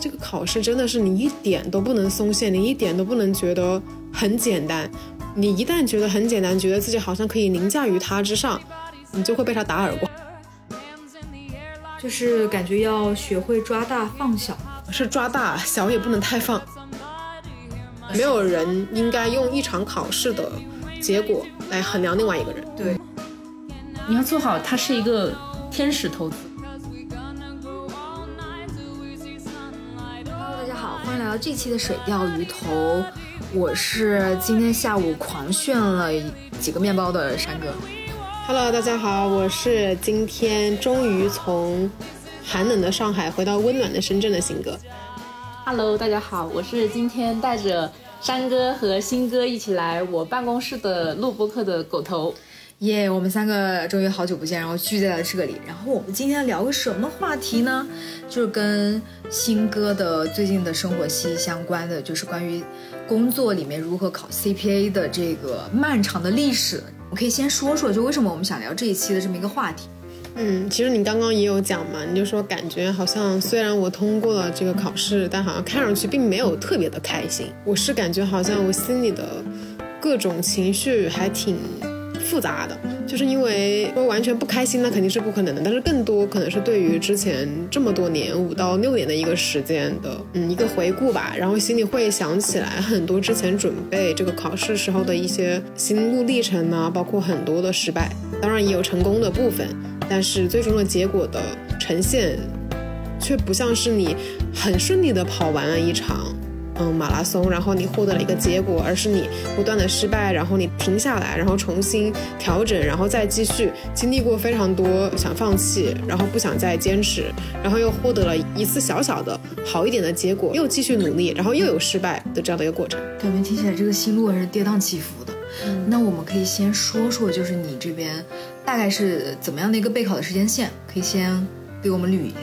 这个考试真的是你一点都不能松懈，你一点都不能觉得很简单。你一旦觉得很简单，觉得自己好像可以凌驾于它之上，你就会被他打耳光。就是感觉要学会抓大放小，是抓大小也不能太放。没有人应该用一场考试的结果来衡量另外一个人。对，你要做好，它是一个天使投资。这期的水钓鱼头，我是今天下午狂炫了几个面包的山哥。Hello，大家好，我是今天终于从寒冷的上海回到温暖的深圳的新哥。Hello，大家好，我是今天带着山哥和新哥一起来我办公室的录播课的狗头。耶我们三个终于好久不见，然后聚在了这里。然后我们今天聊个什么话题呢？就是跟新哥的最近的生活息息相关的，就是关于工作里面如何考 CPA 的这个漫长的历史。我可以先说说，就为什么我们想聊这一期的这么一个话题。嗯，其实你刚刚也有讲嘛，你就说感觉好像虽然我通过了这个考试，但好像看上去并没有特别的开心。我是感觉好像我心里的各种情绪还挺复杂的，就是因为说完全不开心那肯定是不可能的，但是更多可能是对于之前这么多年五到六年的一个时间的嗯一个回顾吧，然后心里会想起来很多之前准备这个考试时候的一些心路历程呢，包括很多的失败，当然也有成功的部分。但是最终的结果的呈现，却不像是你很顺利的跑完了一场嗯马拉松，然后你获得了一个结果，而是你不断的失败，然后你停下来，然后重新调整，然后再继续，经历过非常多想放弃，然后不想再坚持，然后又获得了一次小小的好一点的结果，又继续努力，然后又有失败的这样的一个过程。感觉听起来这个心路还是跌宕起伏的。那我们可以先说说，就是你这边大概是怎么样的一个备考的时间线？可以先给我们捋一下。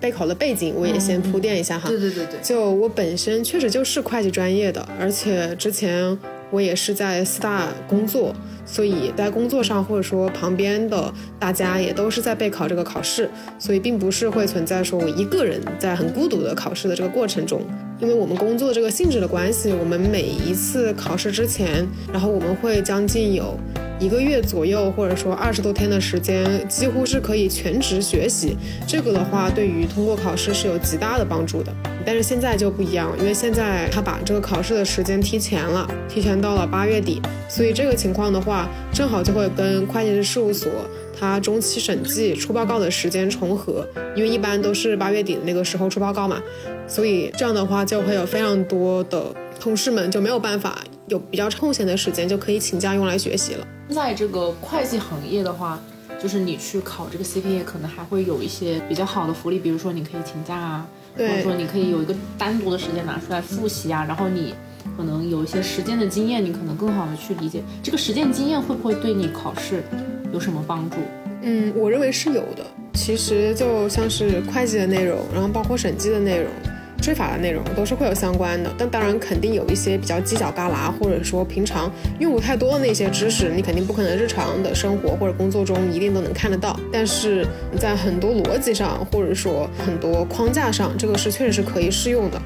备考的背景我也先铺垫一下哈。对对对对，就我本身确实就是会计专业的，而且之前我也是在四大工作，所以在工作上或者说旁边的大家也都是在备考这个考试，所以并不是会存在说我一个人在很孤独的考试的这个过程中，因为我们工作这个性质的关系，我们每一次考试之前，然后我们会将近有。一个月左右，或者说二十多天的时间，几乎是可以全职学习。这个的话，对于通过考试是有极大的帮助的。但是现在就不一样，因为现在他把这个考试的时间提前了，提前到了八月底，所以这个情况的话，正好就会跟会计师事务所它中期审计出报告的时间重合，因为一般都是八月底的那个时候出报告嘛，所以这样的话就会有非常多的同事们就没有办法有比较空闲的时间就可以请假用来学习了。在这个会计行业的话，就是你去考这个 CPA，可能还会有一些比较好的福利，比如说你可以请假啊，或者说你可以有一个单独的时间拿出来复习啊，然后你可能有一些实践的经验，你可能更好的去理解这个实践经验会不会对你考试有什么帮助？嗯，我认为是有的。其实就像是会计的内容，然后包括审计的内容、税法的内容，都是会有相关的。但当然，肯定有一些比较犄角旮旯，或者说平常用不太多的那些知识，你肯定不可能日常的生活或者工作中一定都能看得到。但是在很多逻辑上，或者说很多框架上，这个是确实是可以适用的。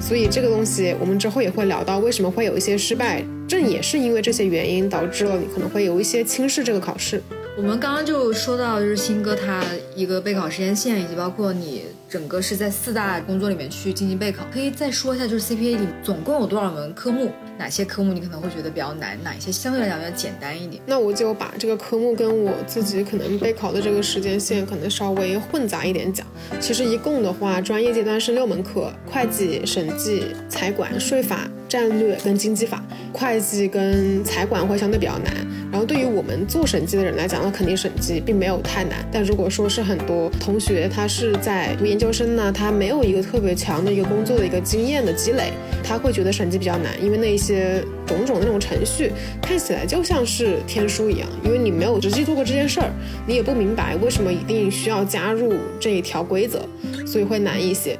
所以这个东西我们之后也会聊到，为什么会有一些失败，正也是因为这些原因导致了你可能会有一些轻视这个考试。我们刚刚就说到，就是新哥他一个备考时间线，以及包括你整个是在四大工作里面去进行备考。可以再说一下，就是 CPA 里总共有多少门科目？哪些科目你可能会觉得比较难？哪一些相对来讲比较简单一点？那我就把这个科目跟我自己可能备考的这个时间线可能稍微混杂一点讲。其实一共的话，专业阶段是六门课：会计、审计、财管、税法、战略跟经济法。会计跟财管会相对比较难，然后对于我们做审计的人来讲，那肯定审计并没有太难。但如果说是很多同学他是在读研究生呢，他没有一个特别强的一个工作的一个经验的积累，他会觉得审计比较难，因为那些种种那种程序看起来就像是天书一样，因为你没有实际做过这件事儿，你也不明白为什么一定需要加入这一条规则，所以会难一些。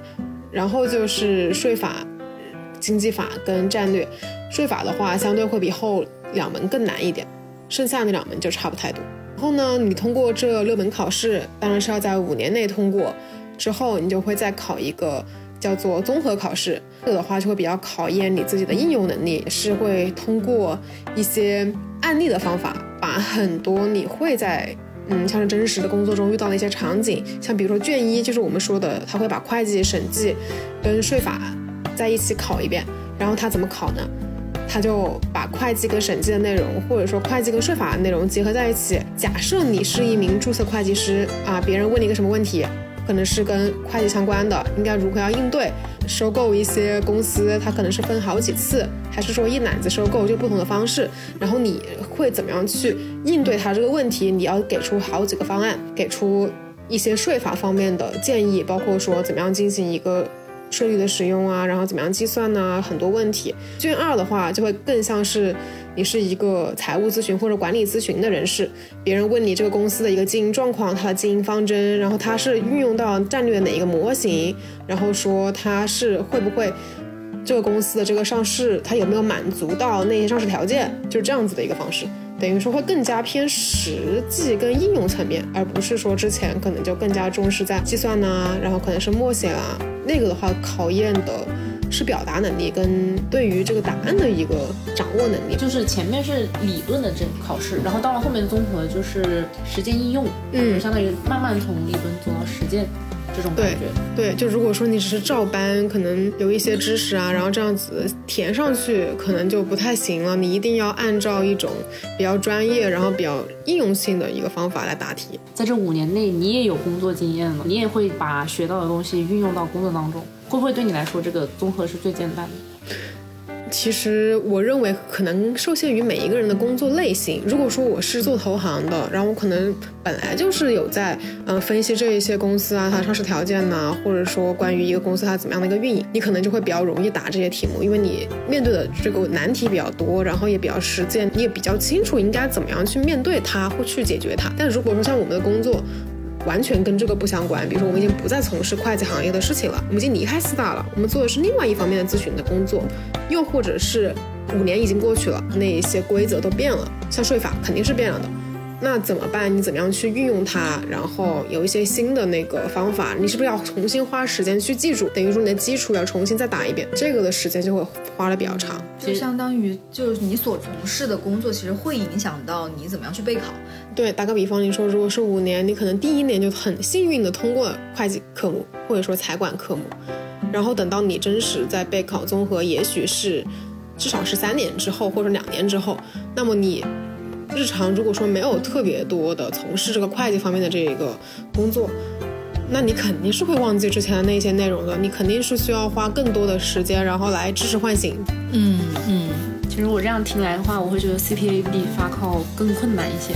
然后就是税法、经济法跟战略。税法的话，相对会比后两门更难一点，剩下那两门就差不太多。然后呢，你通过这六门考试，当然是要在五年内通过，之后你就会再考一个叫做综合考试。这个的话就会比较考验你自己的应用能力，是会通过一些案例的方法，把很多你会在嗯像是真实的工作中遇到的一些场景，像比如说卷一就是我们说的，他会把会计、审计跟税法在一起考一遍，然后他怎么考呢？他就把会计跟审计的内容，或者说会计跟税法的内容结合在一起。假设你是一名注册会计师啊，别人问你一个什么问题，可能是跟会计相关的，应该如何要应对？收购一些公司，它可能是分好几次，还是说一揽子收购，就不同的方式。然后你会怎么样去应对它这个问题？你要给出好几个方案，给出一些税法方面的建议，包括说怎么样进行一个。税率的使用啊，然后怎么样计算呢？很多问题。卷二的话就会更像是你是一个财务咨询或者管理咨询的人士，别人问你这个公司的一个经营状况、它的经营方针，然后它是运用到战略哪一个模型，然后说它是会不会这个公司的这个上市，它有没有满足到那些上市条件，就是这样子的一个方式。等于说会更加偏实际跟应用层面，而不是说之前可能就更加重视在计算呢，然后可能是默写啦。那个的话考验的是表达能力跟对于这个答案的一个掌握能力。就是前面是理论的这考试，然后到了后面综合就是实践应用，嗯，相当于慢慢从理论走到实践。这种感觉，对，就如果说你只是照搬，可能有一些知识啊，然后这样子填上去，可能就不太行了。你一定要按照一种比较专业，然后比较应用性的一个方法来答题。在这五年内，你也有工作经验了，你也会把学到的东西运用到工作当中，会不会对你来说，这个综合是最简单的？其实我认为可能受限于每一个人的工作类型。如果说我是做投行的，然后我可能本来就是有在嗯分析这一些公司啊，它上市条件呐，或者说关于一个公司它怎么样的一个运营，你可能就会比较容易答这些题目，因为你面对的这个难题比较多，然后也比较实践，你也比较清楚应该怎么样去面对它或去解决它。但如果说像我们的工作，完全跟这个不相关。比如说，我们已经不再从事会计行业的事情了，我们已经离开四大了，我们做的是另外一方面的咨询的工作。又或者是五年已经过去了，那一些规则都变了，像税法肯定是变了的。那怎么办？你怎么样去运用它？然后有一些新的那个方法，你是不是要重新花时间去记住？等于说你的基础要重新再打一遍，这个的时间就会花的比较长。就相当于就是你所从事的工作，其实会影响到你怎么样去备考。对，打个比方，你说如果是五年，你可能第一年就很幸运的通过会计科目，或者说财管科目，然后等到你真实在备考综合，也许是至少是三年之后或者两年之后，那么你。日常如果说没有特别多的从事这个会计方面的这一个工作，那你肯定是会忘记之前的那些内容的。你肯定是需要花更多的时间，然后来知识唤醒。嗯嗯，其实我这样听来的话，我会觉得 CPA 比发考更困难一些。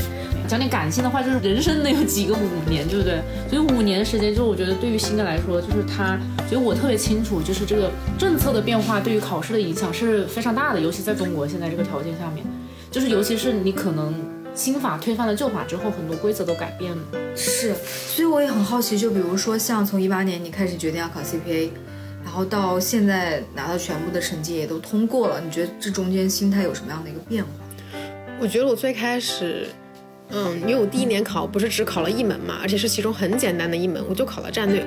讲点感性的话，就是人生能有几个五年，对不对？所以五年的时间，就我觉得对于新的来说，就是他，所以我特别清楚，就是这个政策的变化对于考试的影响是非常大的，尤其在中国现在这个条件下面。就是，尤其是你可能新法推翻了旧法之后，很多规则都改变了。是，所以我也很好奇，就比如说像从一八年你开始决定要考 CPA，然后到现在拿到全部的成绩也都通过了，你觉得这中间心态有什么样的一个变化？我觉得我最开始，嗯，因为我第一年考不是只考了一门嘛，而且是其中很简单的一门，我就考了战略。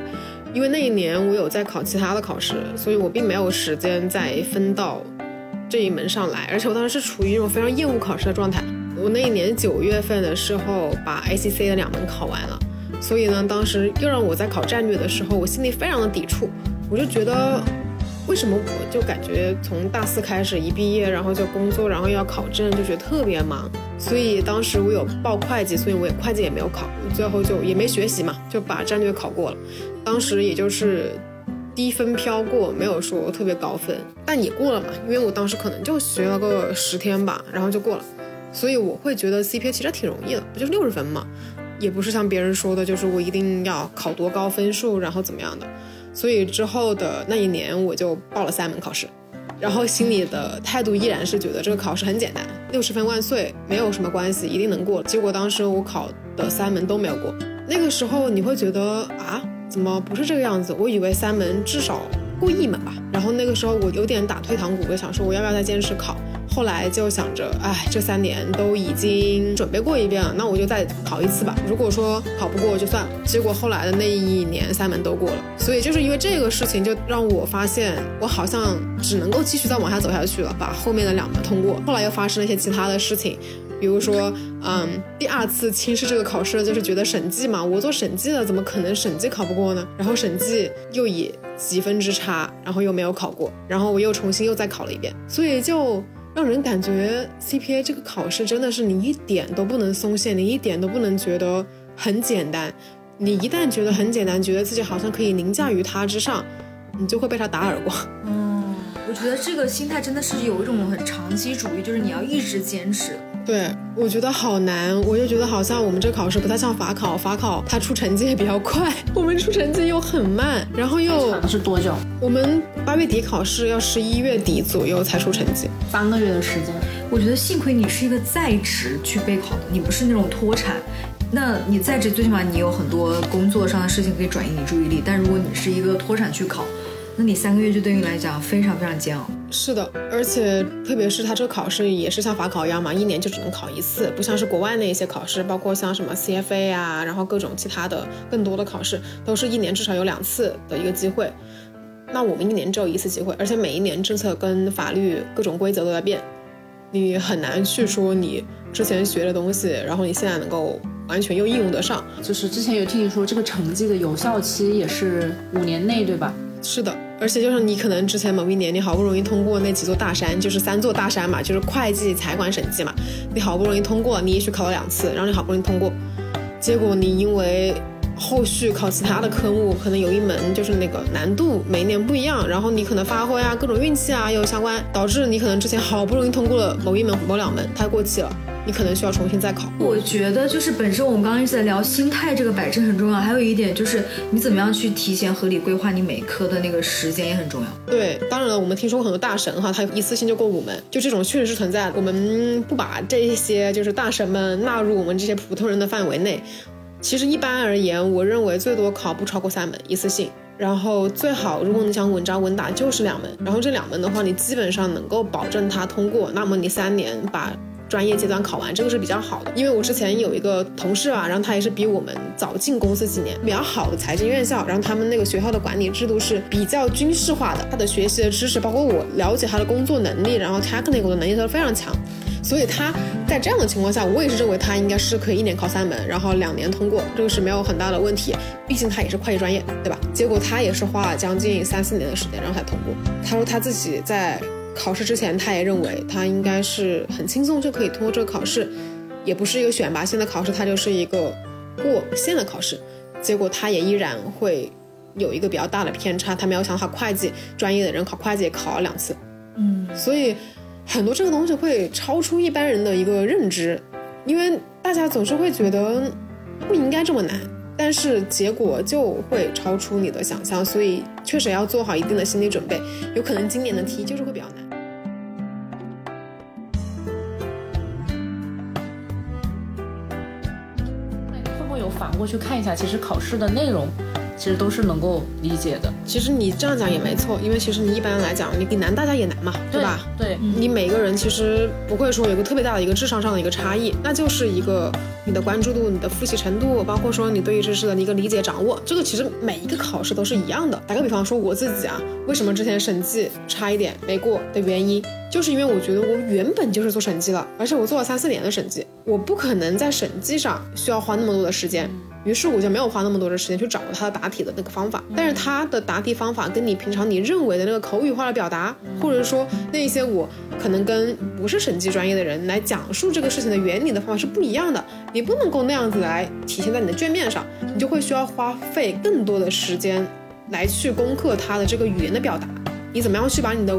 因为那一年我有在考其他的考试，所以我并没有时间再分到。这一门上来，而且我当时是处于一种非常厌恶考试的状态。我那一年九月份的时候把 ACC 的两门考完了，所以呢，当时又让我在考战略的时候，我心里非常的抵触。我就觉得，为什么我就感觉从大四开始一毕业，然后就工作，然后要考证，就觉得特别忙。所以当时我有报会计，所以我也会计也没有考，最后就也没学习嘛，就把战略考过了。当时也就是。低分飘过，没有说特别高分，但也过了嘛。因为我当时可能就学了个十天吧，然后就过了。所以我会觉得 CPA 其实挺容易的，不就是六十分嘛，也不是像别人说的，就是我一定要考多高分数，然后怎么样的。所以之后的那一年，我就报了三门考试，然后心里的态度依然是觉得这个考试很简单，六十分万岁，没有什么关系，一定能过。结果当时我考的三门都没有过，那个时候你会觉得啊。怎么不是这个样子？我以为三门至少过一门吧。然后那个时候我有点打退堂鼓，我想说我要不要再坚持考？后来就想着，哎，这三年都已经准备过一遍了，那我就再考一次吧。如果说考不过就算了。结果后来的那一年三门都过了，所以就是因为这个事情，就让我发现我好像只能够继续再往下走下去了，把后面的两门通过。后来又发生了一些其他的事情。比如说，嗯，第二次轻视这个考试，就是觉得审计嘛，我做审计的，怎么可能审计考不过呢？然后审计又以几分之差，然后又没有考过，然后我又重新又再考了一遍，所以就让人感觉 CPA 这个考试真的是你一点都不能松懈，你一点都不能觉得很简单，你一旦觉得很简单，觉得自己好像可以凌驾于它之上，你就会被它打耳光。嗯，我觉得这个心态真的是有一种很长期主义，就是你要一直坚持。对，我觉得好难，我就觉得好像我们这考试不太像法考，法考它出成绩也比较快，我们出成绩又很慢，然后又是多久？我们八月底考试，要十一月底左右才出成绩，三个月的时间。我觉得幸亏你是一个在职去备考的，你不是那种脱产。那你在职最起码你有很多工作上的事情可以转移你注意力，但如果你是一个脱产去考。那你三个月就对你来讲非常非常煎熬。是的，而且特别是他这个考试也是像法考一样嘛，一年就只能考一次，不像是国外那一些考试，包括像什么 CFA 啊，然后各种其他的更多的考试，都是一年至少有两次的一个机会。那我们一年只有一次机会，而且每一年政策跟法律各种规则都在变，你很难去说你之前学的东西，然后你现在能够完全又应用得上。就是之前有听你说这个成绩的有效期也是五年内，对吧？是的，而且就是你可能之前某一年你好不容易通过那几座大山，就是三座大山嘛，就是会计、财管、审计嘛，你好不容易通过，你也许考了两次，然后你好不容易通过，结果你因为后续考其他的科目，可能有一门就是那个难度每一年不一样，然后你可能发挥啊、各种运气啊也有相关，导致你可能之前好不容易通过了某一门、某两门，它过期了。你可能需要重新再考。我觉得就是本身我们刚刚一直在聊心态这个摆正很重要，还有一点就是你怎么样去提前合理规划你每科的那个时间也很重要。对，当然了，我们听说过很多大神哈，他一次性就过五门，就这种确实是存在。我们不把这些就是大神们纳入我们这些普通人的范围内。其实一般而言，我认为最多考不超过三门一次性，然后最好如果你想稳扎稳打就是两门，然后这两门的话你基本上能够保证它通过，那么你三年把。专业阶段考完，这个是比较好的。因为我之前有一个同事吧，然后他也是比我们早进公司几年，比较好的财经院校，然后他们那个学校的管理制度是比较军事化的，他的学习的知识，包括我了解他的工作能力，然后 technical 的能力都非常强。所以他在这样的情况下，我也是认为他应该是可以一年考三门，然后两年通过，这个是没有很大的问题。毕竟他也是会计专业，对吧？结果他也是花了将近三四年的时间，然后才通过。他说他自己在。考试之前，他也认为他应该是很轻松就可以通过这个考试，也不是一个选拔性的考试，它就是一个过线的考试。结果他也依然会有一个比较大的偏差，他没有想到会计专业的人考会计也考了两次，嗯，所以很多这个东西会超出一般人的一个认知，因为大家总是会觉得不应该这么难。但是结果就会超出你的想象，所以确实要做好一定的心理准备。有可能今年的题就是会比较难。会不会有反过去看一下，其实考试的内容？其实都是能够理解的。其实你这样讲也没错，因为其实你一般来讲，你你难大家也难嘛，对吧？对，你每个人其实不会说有个特别大的一个智商上的一个差异，那就是一个你的关注度、你的复习程度，包括说你对于知识的一个理解掌握，这个其实每一个考试都是一样的。打个比方说我自己啊，为什么之前审计差一点没过的原因，就是因为我觉得我原本就是做审计了，而且我做了三四年的审计，我不可能在审计上需要花那么多的时间。于是我就没有花那么多的时间去找他的答题的那个方法，但是他的答题方法跟你平常你认为的那个口语化的表达，或者说那些我可能跟不是审计专业的人来讲述这个事情的原理的方法是不一样的，你不能够那样子来体现在你的卷面上，你就会需要花费更多的时间来去攻克他的这个语言的表达，你怎么样去把你的。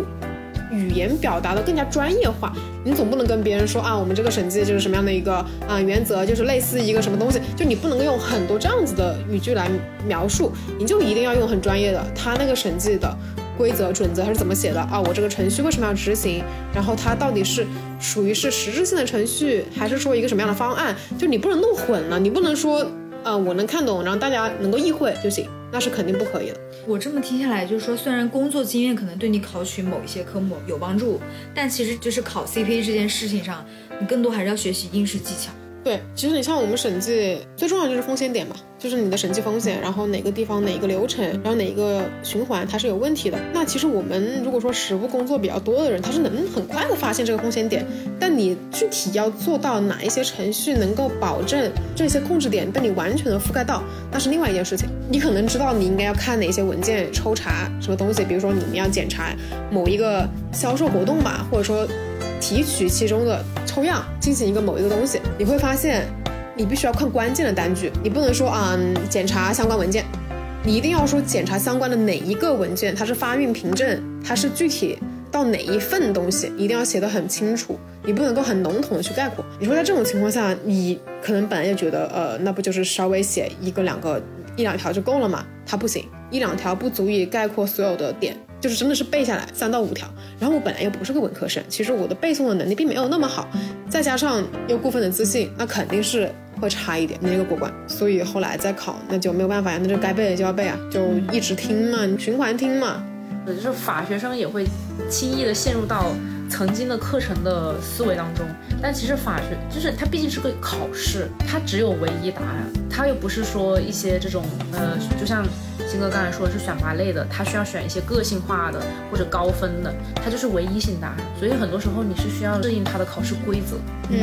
语言表达的更加专业化，你总不能跟别人说啊，我们这个审计就是什么样的一个啊原则，就是类似一个什么东西，就你不能够用很多这样子的语句来描述，你就一定要用很专业的，他那个审计的规则准则它是怎么写的啊？我这个程序为什么要执行？然后它到底是属于是实质性的程序，还是说一个什么样的方案？就你不能弄混了，你不能说呃我能看懂，然后大家能够意会就行，那是肯定不可以的。我这么听下来，就是说，虽然工作经验可能对你考取某一些科目有帮助，但其实就是考 CPA 这件事情上，你更多还是要学习应试技巧。对，其实你像我们审计，最重要就是风险点嘛，就是你的审计风险，然后哪个地方哪个流程，然后哪一个循环它是有问题的。那其实我们如果说实务工作比较多的人，他是能很快的发现这个风险点，但你具体要做到哪一些程序能够保证这些控制点被你完全的覆盖到，那是另外一件事情。你可能知道你应该要看哪些文件抽查什么东西，比如说你们要检查某一个销售活动吧，或者说。提取其中的抽样进行一个某一个东西，你会发现，你必须要看关键的单据，你不能说啊检查相关文件，你一定要说检查相关的哪一个文件，它是发运凭证，它是具体到哪一份东西，一定要写得很清楚，你不能够很笼统的去概括。你说在这种情况下，你可能本来就觉得，呃，那不就是稍微写一个两个一两条就够了吗？它不行，一两条不足以概括所有的点。就是真的是背下来三到五条，然后我本来又不是个文科生，其实我的背诵的能力并没有那么好，再加上又过分的自信，那肯定是会差一点那个过关。所以后来再考，那就没有办法呀，那就该背的就要背啊，就一直听嘛，循环听嘛。就是法学生也会轻易的陷入到曾经的课程的思维当中，但其实法学就是它毕竟是个考试，它只有唯一答案，它又不是说一些这种呃，就像。金哥刚才说的是选拔类的，它需要选一些个性化的或者高分的，它就是唯一性答案。所以很多时候你是需要适应它的考试规则。嗯，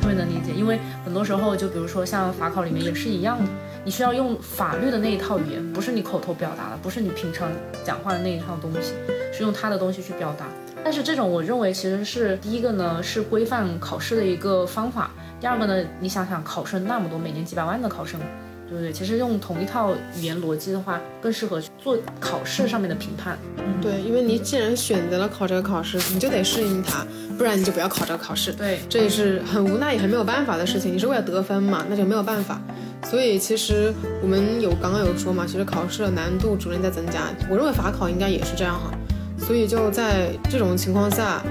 特别能理解，因为很多时候就比如说像法考里面也是一样的，你需要用法律的那一套语言，不是你口头表达的，不是你平常讲话的那一套东西，是用他的东西去表达。但是这种我认为其实是第一个呢，是规范考试的一个方法。第二个呢，你想想考生那么多，每年几百万的考生。对不对？其实用同一套语言逻辑的话，更适合做考试上面的评判。对，因为你既然选择了考这个考试，你就得适应它，不然你就不要考这个考试。对，这也是很无奈也很没有办法的事情。你是为了得分嘛，那就没有办法。所以其实我们有刚刚有说嘛，其实考试的难度逐渐在增加。我认为法考应该也是这样哈。所以就在这种情况下。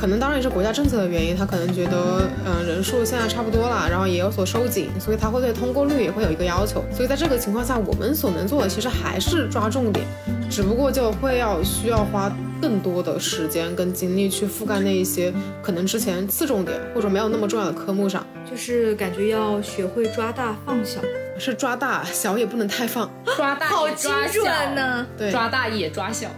可能当然也是国家政策的原因，他可能觉得，嗯，人数现在差不多了，然后也有所收紧，所以他会对通过率也会有一个要求。所以在这个情况下，我们所能做的其实还是抓重点，只不过就会要需要花更多的时间跟精力去覆盖那一些可能之前次重点或者没有那么重要的科目上，就是感觉要学会抓大放小，是抓大小也不能太放，抓大好精准呢，对，抓大也抓小。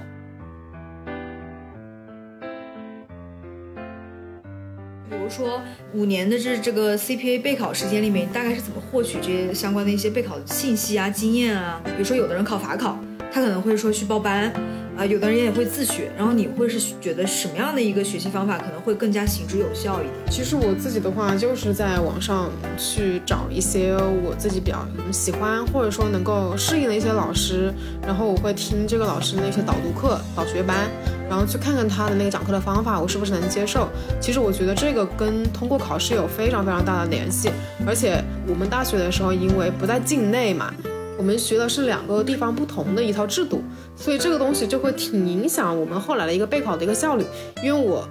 说五年的这这个 CPA 备考时间里面，大概是怎么获取这些相关的一些备考信息啊、经验啊？比如说，有的人考法考，他可能会说去报班。啊，有的人也会自学，然后你会是觉得什么样的一个学习方法可能会更加行之有效一点？其实我自己的话，就是在网上去找一些我自己比较喜欢或者说能够适应的一些老师，然后我会听这个老师的那些导读课、导学班，然后去看看他的那个讲课的方法，我是不是能接受。其实我觉得这个跟通过考试有非常非常大的联系，而且我们大学的时候因为不在境内嘛。我们学的是两个地方不同的一套制度，所以这个东西就会挺影响我们后来的一个备考的一个效率。因为我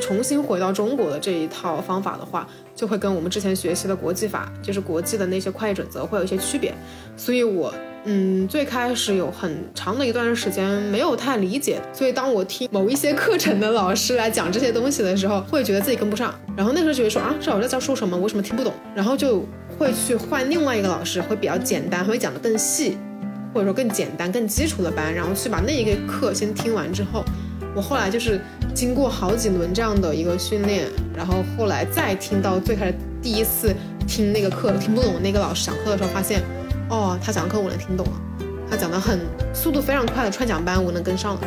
重新回到中国的这一套方法的话，就会跟我们之前学习的国际法，就是国际的那些会计准则会有一些区别。所以我嗯，最开始有很长的一段时间没有太理解，所以当我听某一些课程的老师来讲这些东西的时候，会觉得自己跟不上。然后那时候觉得说啊，这老师在说什么？为什么听不懂？然后就。会去换另外一个老师，会比较简单，会讲的更细，或者说更简单、更基础的班，然后去把那一个课先听完之后，我后来就是经过好几轮这样的一个训练，然后后来再听到最开始第一次听那个课听不懂那个老师讲课的时候，发现，哦，他讲的课我能听懂了，他讲的很速度非常快的串讲班我能跟上。了，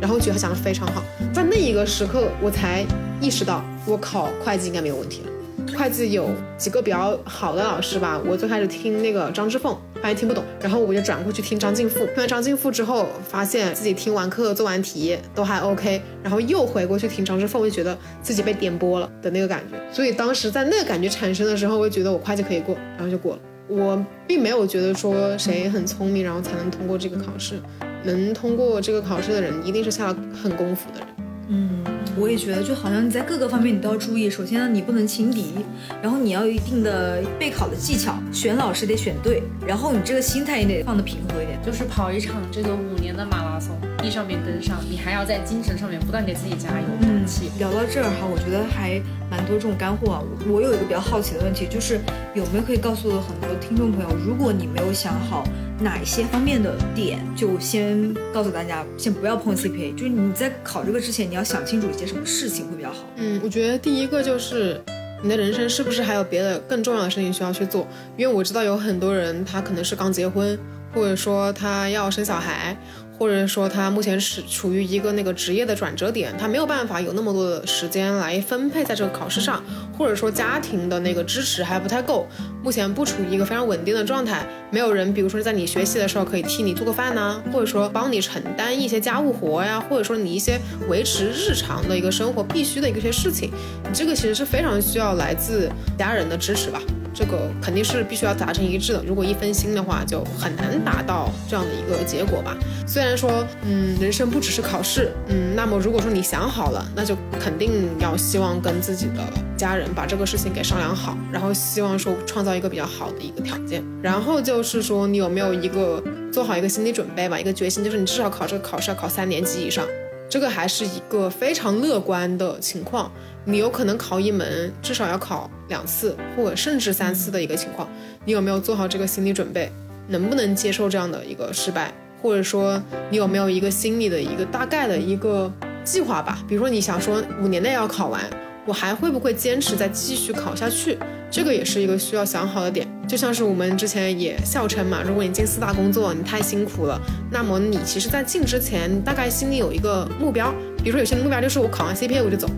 然后觉得他讲的非常好，在那一个时刻我才意识到我考会计应该没有问题了。会计有几个比较好的老师吧，我最开始听那个张之凤，发现听不懂，然后我就转过去听张静富，听完张静富之后，发现自己听完课做完题都还 OK，然后又回过去听张之凤，我就觉得自己被点拨了的那个感觉，所以当时在那个感觉产生的时候，我就觉得我会计可以过，然后就过了。我并没有觉得说谁很聪明，然后才能通过这个考试，能通过这个考试的人一定是下了很功夫的人。嗯。我也觉得，就好像你在各个方面你都要注意。首先呢，你不能轻敌，然后你要有一定的备考的技巧，选老师得选对，然后你这个心态也得放得平和一点。就是跑一场这个五年的马拉松，地上面跟上，你还要在精神上面不断给自己加油打气。聊到这儿哈，我觉得还蛮多这种干货啊。我有一个比较好奇的问题，就是有没有可以告诉很多听众朋友，如果你没有想好哪一些方面的点，就先告诉大家，先不要碰 CPA。就是你在考这个之前，你要想清楚一些什么事情会比较好。嗯，我觉得第一个就是你的人生是不是还有别的更重要的事情需要去做？因为我知道有很多人他可能是刚结婚。或者说他要生小孩，或者说他目前是处于一个那个职业的转折点，他没有办法有那么多的时间来分配在这个考试上，或者说家庭的那个支持还不太够，目前不处于一个非常稳定的状态，没有人，比如说在你学习的时候可以替你做个饭呐，或者说帮你承担一些家务活呀，或者说你一些维持日常的一个生活必须的一些事情，你这个其实是非常需要来自家人的支持吧。这个肯定是必须要达成一致的，如果一分心的话，就很难达到这样的一个结果吧。虽然说，嗯，人生不只是考试，嗯，那么如果说你想好了，那就肯定要希望跟自己的家人把这个事情给商量好，然后希望说创造一个比较好的一个条件。然后就是说，你有没有一个做好一个心理准备吧，一个决心，就是你至少考这个考试要考三年级以上，这个还是一个非常乐观的情况。你有可能考一门至少要考两次，或者甚至三次的一个情况，你有没有做好这个心理准备？能不能接受这样的一个失败？或者说你有没有一个心理的一个大概的一个计划吧？比如说你想说五年内要考完，我还会不会坚持再继续考下去？这个也是一个需要想好的点。就像是我们之前也笑称嘛，如果你进四大工作你太辛苦了，那么你其实在进之前大概心里有一个目标，比如说有些人目标就是我考完 CPA 我就走。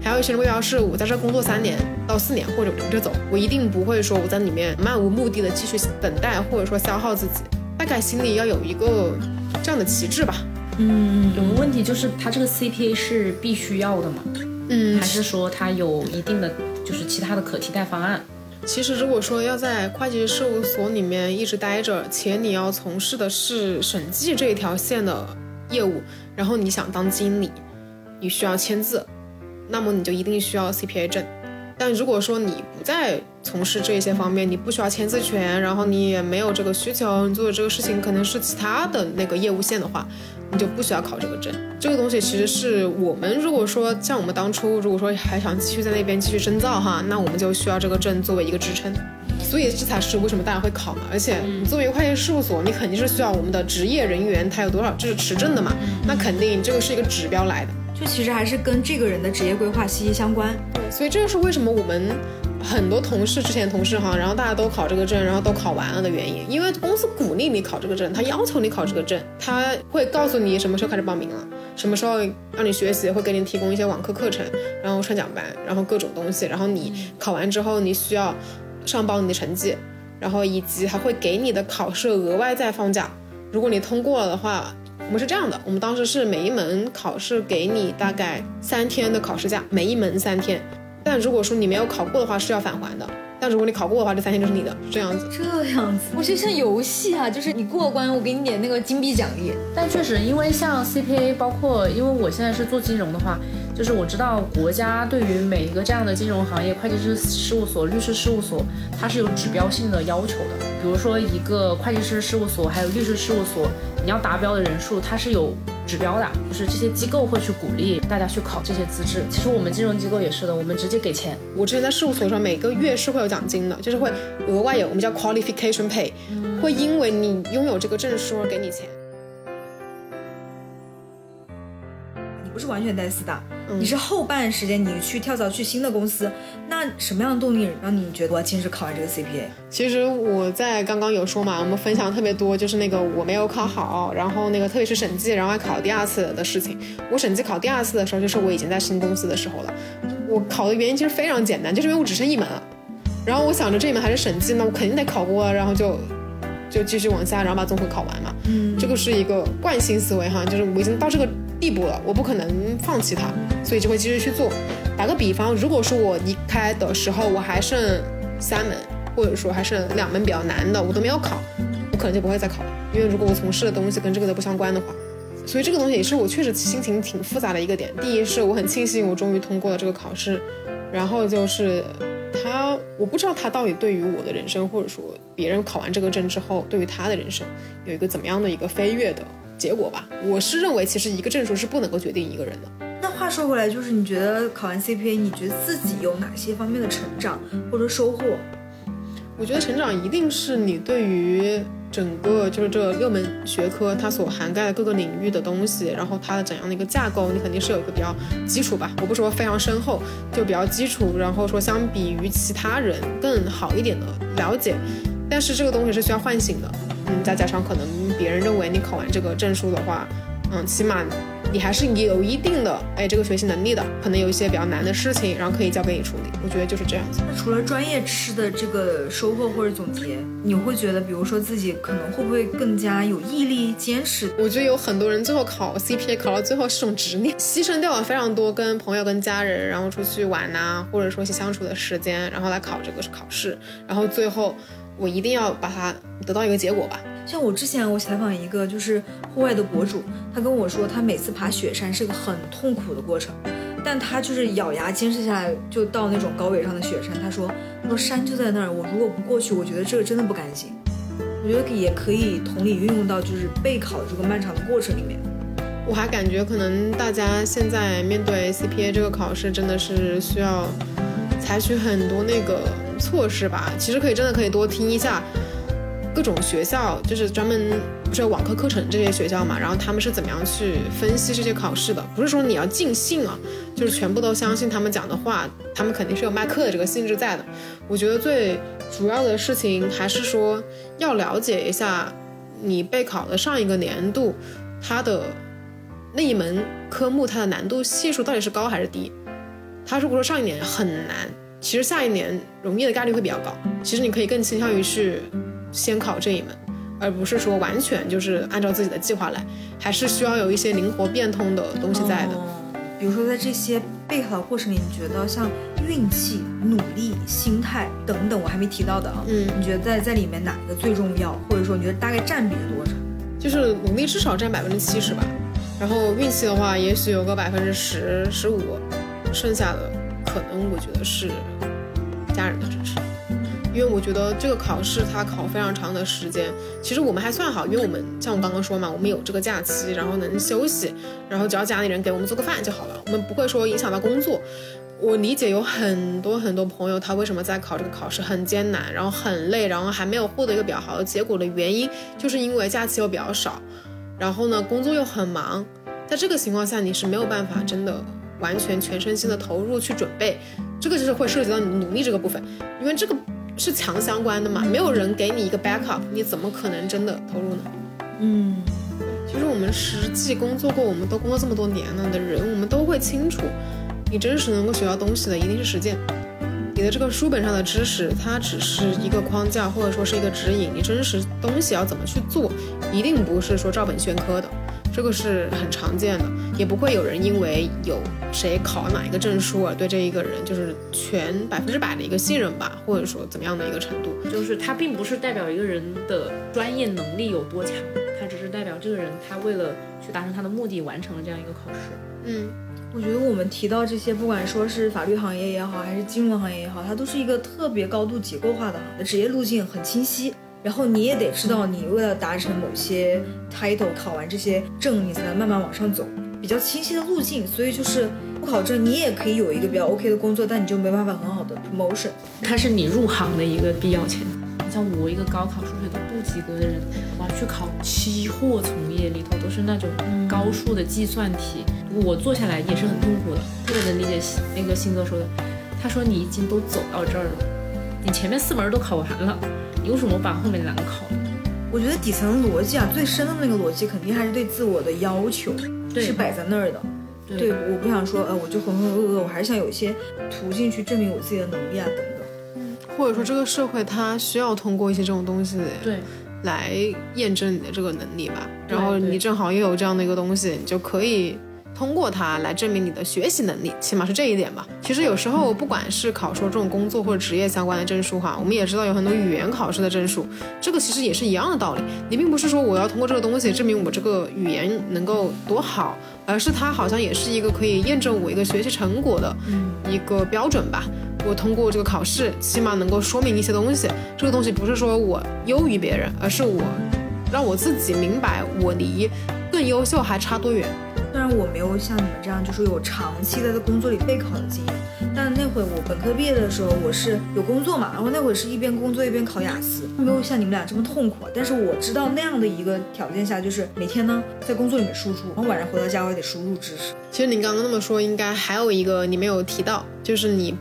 还有一些目标是我在这工作三年到四年，或者我就走，我一定不会说我在里面漫无目的的继续等待，或者说消耗自己。大概心里要有一个这样的旗帜吧。嗯，有个问题就是它这个 CPA 是必须要的吗？嗯，还是说它有一定的就是其他的可替代方案？其实如果说要在会计事务所里面一直待着，且你要从事的是审计这一条线的业务，然后你想当经理，你需要签字。那么你就一定需要 CPA 证，但如果说你不在从事这些方面，你不需要签字权，然后你也没有这个需求，你做的这个事情可能是其他的那个业务线的话，你就不需要考这个证。这个东西其实是我们如果说像我们当初如果说还想继续在那边继续深造哈，那我们就需要这个证作为一个支撑。所以这才是为什么大家会考嘛。而且你作为一个会计事务所，你肯定是需要我们的职业人员他有多少就是持证的嘛，那肯定这个是一个指标来的。就其实还是跟这个人的职业规划息息相关。对，所以这就是为什么我们很多同事之前同事哈，然后大家都考这个证，然后都考完了的原因，因为公司鼓励你考这个证，他要求你考这个证，他会告诉你什么时候开始报名了，什么时候让你学习，会给你提供一些网课课程，然后串讲班，然后各种东西，然后你考完之后你需要上报你的成绩，然后以及还会给你的考试额外再放假，如果你通过了的话。我们是这样的，我们当时是每一门考试给你大概三天的考试假，每一门三天。但如果说你没有考过的话，是要返还的。但如果你考过的话，这三千就是你的，这样子。这样子，我觉得像游戏啊，就是你过关，我给你点那个金币奖励。但确实，因为像 CPA，包括因为我现在是做金融的话，就是我知道国家对于每一个这样的金融行业，会计师事务所、律师事务所，它是有指标性的要求的。比如说一个会计师事务所，还有律师事务所。你要达标的人数，它是有指标的，就是这些机构会去鼓励大家去考这些资质。其实我们金融机构也是的，我们直接给钱。我之前在事务所上，每个月是会有奖金的，就是会额外有我们叫 qualification pay，会因为你拥有这个证书而给你钱。不是完全在四大。你是后半时间你去跳槽去新的公司，那什么样的动力让你觉得我要坚持考完这个 CPA？其实我在刚刚有说嘛，我们分享特别多，就是那个我没有考好，然后那个特别是审计，然后还考第二次的事情。我审计考第二次的时候，就是我已经在新公司的时候了。我考的原因其实非常简单，就是因为我只剩一门了。然后我想着这一门还是审计，那我肯定得考过，然后就就继续往下，然后把综合考完嘛。嗯，这个是一个惯性思维哈，就是我已经到这个。地步了，我不可能放弃它，所以就会继续去做。打个比方，如果说我离开的时候我还剩三门，或者说还剩两门比较难的，我都没有考，我可能就不会再考了。因为如果我从事的东西跟这个都不相关的话，所以这个东西也是我确实心情挺复杂的一个点。第一是我很庆幸我终于通过了这个考试，然后就是他，我不知道他到底对于我的人生，或者说别人考完这个证之后，对于他的人生有一个怎么样的一个飞跃的结果吧。我是认为，其实一个证书是不能够决定一个人的。那话说回来，就是你觉得考完 CPA，你觉得自己有哪些方面的成长或者收获？我觉得成长一定是你对于整个就是这六门学科它所涵盖的各个领域的东西，然后它的怎样的一个架构，你肯定是有一个比较基础吧。我不说非常深厚，就比较基础，然后说相比于其他人更好一点的了解。但是这个东西是需要唤醒的，嗯，再加上可能别人认为你考完这个证书的话，嗯，起码。你还是有一定的哎，这个学习能力的，可能有一些比较难的事情，然后可以交给你处理。我觉得就是这样子。那除了专业知识的这个收获或者总结，你会觉得，比如说自己可能会不会更加有毅力、坚持？我觉得有很多人最后考 CPA 考到最后是种执念，牺牲掉了非常多跟朋友、跟家人，然后出去玩呐，或者说一些相处的时间，然后来考这个考试，然后最后我一定要把它得到一个结果吧。像我之前我采访一个就是户外的博主，他跟我说他每次爬雪山是个很痛苦的过程，但他就是咬牙坚持下来，就到那种高纬上的雪山。他说，他说山就在那儿，我如果不过去，我觉得这个真的不甘心。我觉得也可以同理运用到就是备考这个漫长的过程里面。我还感觉可能大家现在面对 CPA 这个考试，真的是需要采取很多那个措施吧。其实可以真的可以多听一下。各种学校就是专门不是有网课课程这些学校嘛，然后他们是怎么样去分析这些考试的？不是说你要尽信啊，就是全部都相信他们讲的话，他们肯定是有卖课的这个性质在的。我觉得最主要的事情还是说要了解一下你备考的上一个年度，它的那一门科目它的难度系数到底是高还是低。他如果说上一年很难，其实下一年容易的概率会比较高。其实你可以更倾向于去。先考这一门，而不是说完全就是按照自己的计划来，还是需要有一些灵活变通的东西在的。比如说在这些备考过程里，你觉得像运气、努力、心态等等，我还没提到的啊，嗯，你觉得在在里面哪个最重要？或者说你觉得大概占比是多少？就是努力至少占百分之七十吧，然后运气的话，也许有个百分之十、十五，剩下的可能我觉得是家人的支持。因为我觉得这个考试它考非常长的时间，其实我们还算好，因为我们像我刚刚说嘛，我们有这个假期，然后能休息，然后只要家里人给我们做个饭就好了，我们不会说影响到工作。我理解有很多很多朋友他为什么在考这个考试很艰难，然后很累，然后还没有获得一个比较好的结果的原因，就是因为假期又比较少，然后呢工作又很忙，在这个情况下你是没有办法真的完全全身心的投入去准备，这个就是会涉及到你努力这个部分，因为这个。是强相关的嘛？没有人给你一个 backup，你怎么可能真的投入呢？嗯，其实我们实际工作过，我们都工作这么多年了的人，我们都会清楚，你真实能够学到东西的一定是实践。你的这个书本上的知识，它只是一个框架，或者说是一个指引。你真实东西要怎么去做，一定不是说照本宣科的。这个是很常见的，也不会有人因为有谁考哪一个证书而对这一个人就是全百分之百的一个信任吧，或者说怎么样的一个程度，就是它并不是代表一个人的专业能力有多强，它只是代表这个人他为了去达成他的目的完成了这样一个考试。嗯，我觉得我们提到这些，不管说是法律行业也好，还是金融行业也好，它都是一个特别高度结构化的行业，职业路径很清晰。然后你也得知道，你为了达成某些 title，考完这些证，你才能慢慢往上走，比较清晰的路径。所以就是不考证，你也可以有一个比较 OK 的工作，但你就没办法很好的 promotion。它是你入行的一个必要前提。像我一个高考数学都不及格的人，我要去考期货从业，里头都是那种高数的计算题，我做下来也是很痛苦的。特别能理解那个新哥说的，他说你已经都走到这儿了，你前面四门都考完了。为什么把后面两个考？我觉得底层逻辑啊，最深的那个逻辑肯定还是对自我的要求，是摆在那儿的。对，我不想说，呃，我就浑浑噩噩，我还是想有一些途径去证明我自己的能力啊，等等。嗯，或者说这个社会它需要通过一些这种东西，对，来验证你的这个能力吧。然后你正好又有这样的一个东西，你就可以通过它来证明你的学习能力，起码是这一点吧。其实有时候不管是考说这种工作或者职业相关的证书哈，我们也知道有很多语言考试的证书，这个其实也是一样的道理。你并不是说我要通过这个东西证明我这个语言能够多好，而是它好像也是一个可以验证我一个学习成果的一个标准吧。我通过这个考试，起码能够说明一些东西。这个东西不是说我优于别人，而是我让我自己明白我离更优秀还差多远。虽然我没有像你们这样，就是有长期的在工作里备考的经验，但那会我本科毕业的时候，我是有工作嘛，然后那会是一边工作一边考雅思，没有像你们俩这么痛苦。但是我知道那样的一个条件下，就是每天呢在工作里面输出，然后晚上回到家我也得输入知识。其实你刚刚那么说，应该还有一个你没有提到，就是你。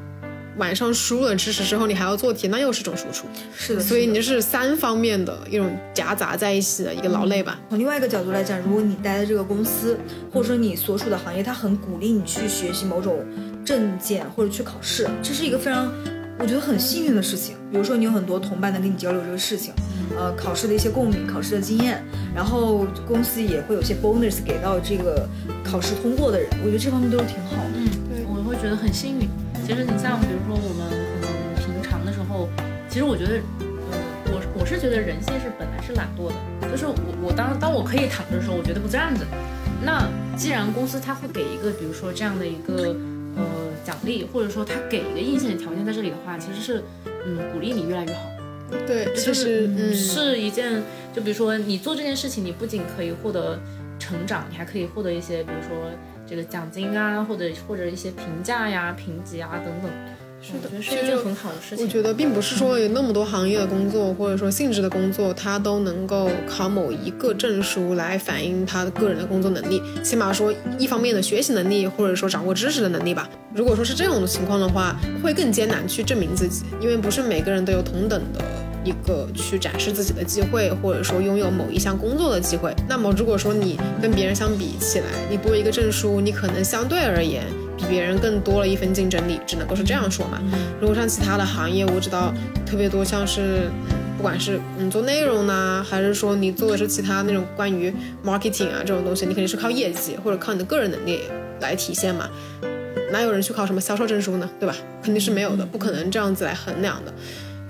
晚上输入了知识之后，你还要做题，那又是种输出。是的，所以你就是三方面的一种夹杂在一起的一个劳累吧。从另外一个角度来讲，如果你待在这个公司，或者说你所处的行业，它很鼓励你去学习某种证件或者去考试，这是一个非常我觉得很幸运的事情。比如说你有很多同伴能跟你交流这个事情，呃，考试的一些共鸣、考试的经验，然后公司也会有些 bonus 给到这个考试通过的人，我觉得这方面都是挺好的。嗯，对，我会觉得很幸运。其实你像比如说我们可能平常的时候，其实我觉得，嗯，我我是觉得人性是本来是懒惰的，就是我我当当我可以躺着的时候，我绝对不站着。那既然公司他会给一个比如说这样的一个呃奖励，或者说他给一个硬性的条件在这里的话，其实是嗯鼓励你越来越好。对，就是嗯是一件，就比如说你做这件事情，你不仅可以获得成长，你还可以获得一些比如说。这个奖金啊，或者或者一些评价呀、评级啊等等，是的，是一件很好的事情。我觉得并不是说有那么多行业的工作，或者说性质的工作，他都能够考某一个证书来反映他的个人的工作能力。起码说一方面的学习能力，或者说掌握知识的能力吧。如果说是这种的情况的话，会更艰难去证明自己，因为不是每个人都有同等的。一个去展示自己的机会，或者说拥有某一项工作的机会。那么，如果说你跟别人相比起来，你多一个证书，你可能相对而言比别人更多了一份竞争力，只能够是这样说嘛。如果像其他的行业，我知道特别多，像是不管是嗯做内容呢，还是说你做的是其他那种关于 marketing 啊这种东西，你肯定是靠业绩或者靠你的个人能力来体现嘛。哪有人去考什么销售证书呢？对吧？肯定是没有的，不可能这样子来衡量的。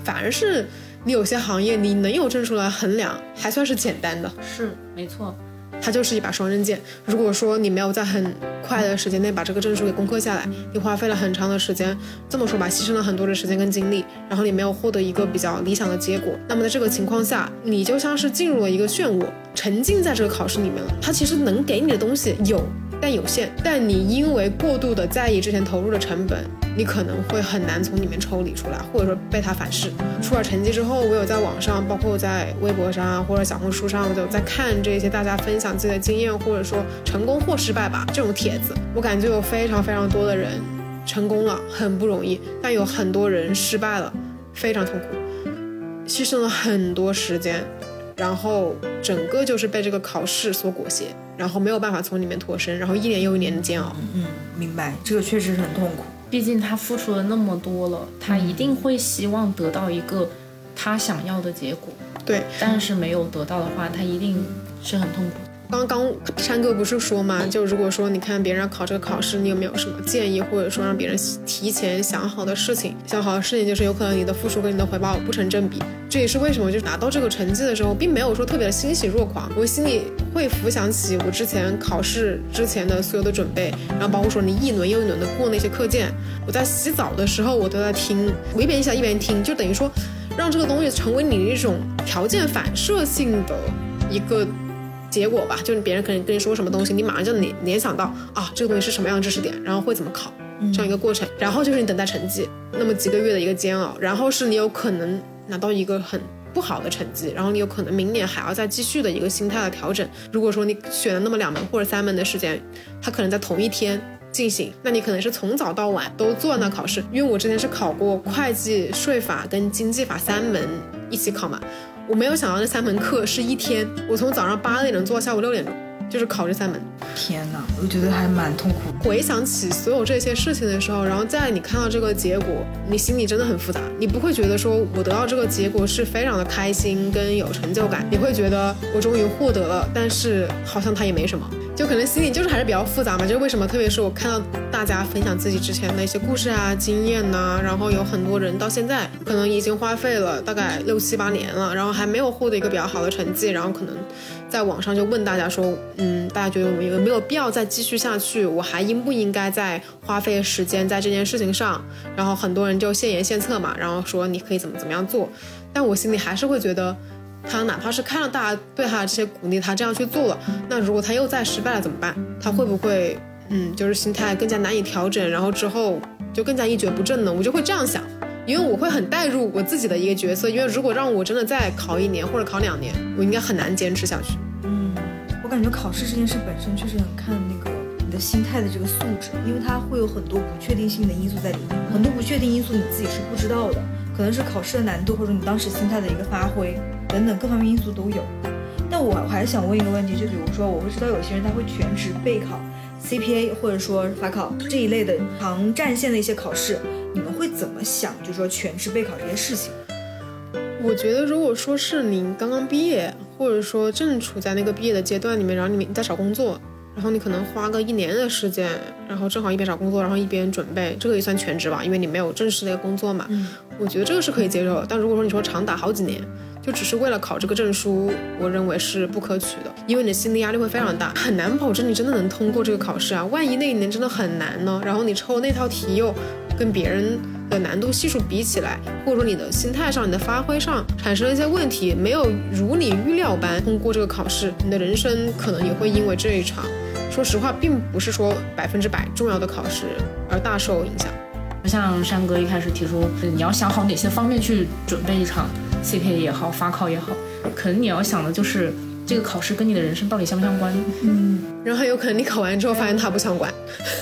反而是。你有些行业，你能有证书来衡量，还算是简单的。是，没错，它就是一把双刃剑。如果说你没有在很快的时间内把这个证书给攻克下来，你花费了很长的时间，这么说吧，牺牲了很多的时间跟精力，然后你没有获得一个比较理想的结果，那么在这个情况下，你就像是进入了一个漩涡，沉浸在这个考试里面了。它其实能给你的东西有。但有限，但你因为过度的在意之前投入的成本，你可能会很难从里面抽离出来，或者说被它反噬。出了成绩之后，我有在网上，包括在微博上啊或者小红书上，我就在看这些大家分享自己的经验，或者说成功或失败吧这种帖子，我感觉有非常非常多的人成功了，很不容易，但有很多人失败了，非常痛苦，牺牲了很多时间。然后整个就是被这个考试所裹挟，然后没有办法从里面脱身，然后一年又一年的煎熬。嗯，明白，这个确实是很痛苦。毕竟他付出了那么多了，他一定会希望得到一个他想要的结果。对，但是没有得到的话，他一定是很痛苦。刚刚山哥不是说嘛，就如果说你看别人考这个考试，你有没有什么建议，或者说让别人提前想好的事情？想好的事情就是有可能你的付出跟你的回报不成正比。这也是为什么，就是拿到这个成绩的时候，并没有说特别的欣喜若狂。我心里会浮想起我之前考试之前的所有的准备，然后包括说你一轮又一轮的过那些课件。我在洗澡的时候，我都在听，我一边想一边听，就等于说让这个东西成为你一种条件反射性的一个。结果吧，就是别人可能跟你说什么东西，你马上就联联想到啊，这个东西是什么样的知识点，然后会怎么考，这样一个过程。然后就是你等待成绩，那么几个月的一个煎熬，然后是你有可能拿到一个很不好的成绩，然后你有可能明年还要再继续的一个心态的调整。如果说你选了那么两门或者三门的时间，它可能在同一天进行，那你可能是从早到晚都做那考试。因为我之前是考过会计、税法跟经济法三门一起考嘛。我没有想到那三门课是一天，我从早上八点钟做到下午六点钟，就是考这三门。天哪，我觉得还蛮痛苦。回想起所有这些事情的时候，然后在你看到这个结果，你心里真的很复杂。你不会觉得说我得到这个结果是非常的开心跟有成就感，你会觉得我终于获得了，但是好像它也没什么。就可能心里就是还是比较复杂嘛。就是为什么，特别是我看到大家分享自己之前的一些故事啊、经验呐、然后有很多人到现在可能已经花费了大概六七八年了，然后还没有获得一个比较好的成绩，然后可能在网上就问大家说，嗯，大家觉得我有没有必要再继续下去？我还应不应该再花费时间在这件事情上？然后很多人就献言献策嘛，然后说你可以怎么怎么样做，但我心里还是会觉得。他哪怕是看了大家对他的这些鼓励，他这样去做了，那如果他又再失败了怎么办？他会不会，嗯，就是心态更加难以调整，然后之后就更加一蹶不振呢？我就会这样想，因为我会很带入我自己的一个角色，因为如果让我真的再考一年或者考两年，我应该很难坚持下去。嗯，我感觉考试这件事本身确实很看那个你的心态的这个素质，因为它会有很多不确定性的因素在里面，很多不确定因素你自己是不知道的，可能是考试的难度或者你当时心态的一个发挥。等等各方面因素都有，但我还想问一个问题，就比如说，我会知道有些人他会全职备考 CPA 或者说法考这一类的长战线的一些考试，你们会怎么想？就是说全职备考这件事情，我觉得如果说是你刚刚毕业，或者说正处在那个毕业的阶段里面，然后你们在找工作，然后你可能花个一年的时间，然后正好一边找工作，然后一边准备，这个也算全职吧，因为你没有正式的工作嘛。嗯，我觉得这个是可以接受的。但如果说你说长达好几年，就只是为了考这个证书，我认为是不可取的，因为你的心理压力会非常大，很难保证你真的能通过这个考试啊。万一那一年真的很难呢？然后你抽那套题又跟别人的难度系数比起来，或者说你的心态上、你的发挥上产生了一些问题，没有如你预料般通过这个考试，你的人生可能也会因为这一场，说实话，并不是说百分之百重要的考试而大受影响。像山哥一开始提出，你要想好哪些方面去准备一场。CPA 也好，法考也好，可能你要想的就是这个考试跟你的人生到底相不相关？嗯，然后有可能你考完之后发现它不相关，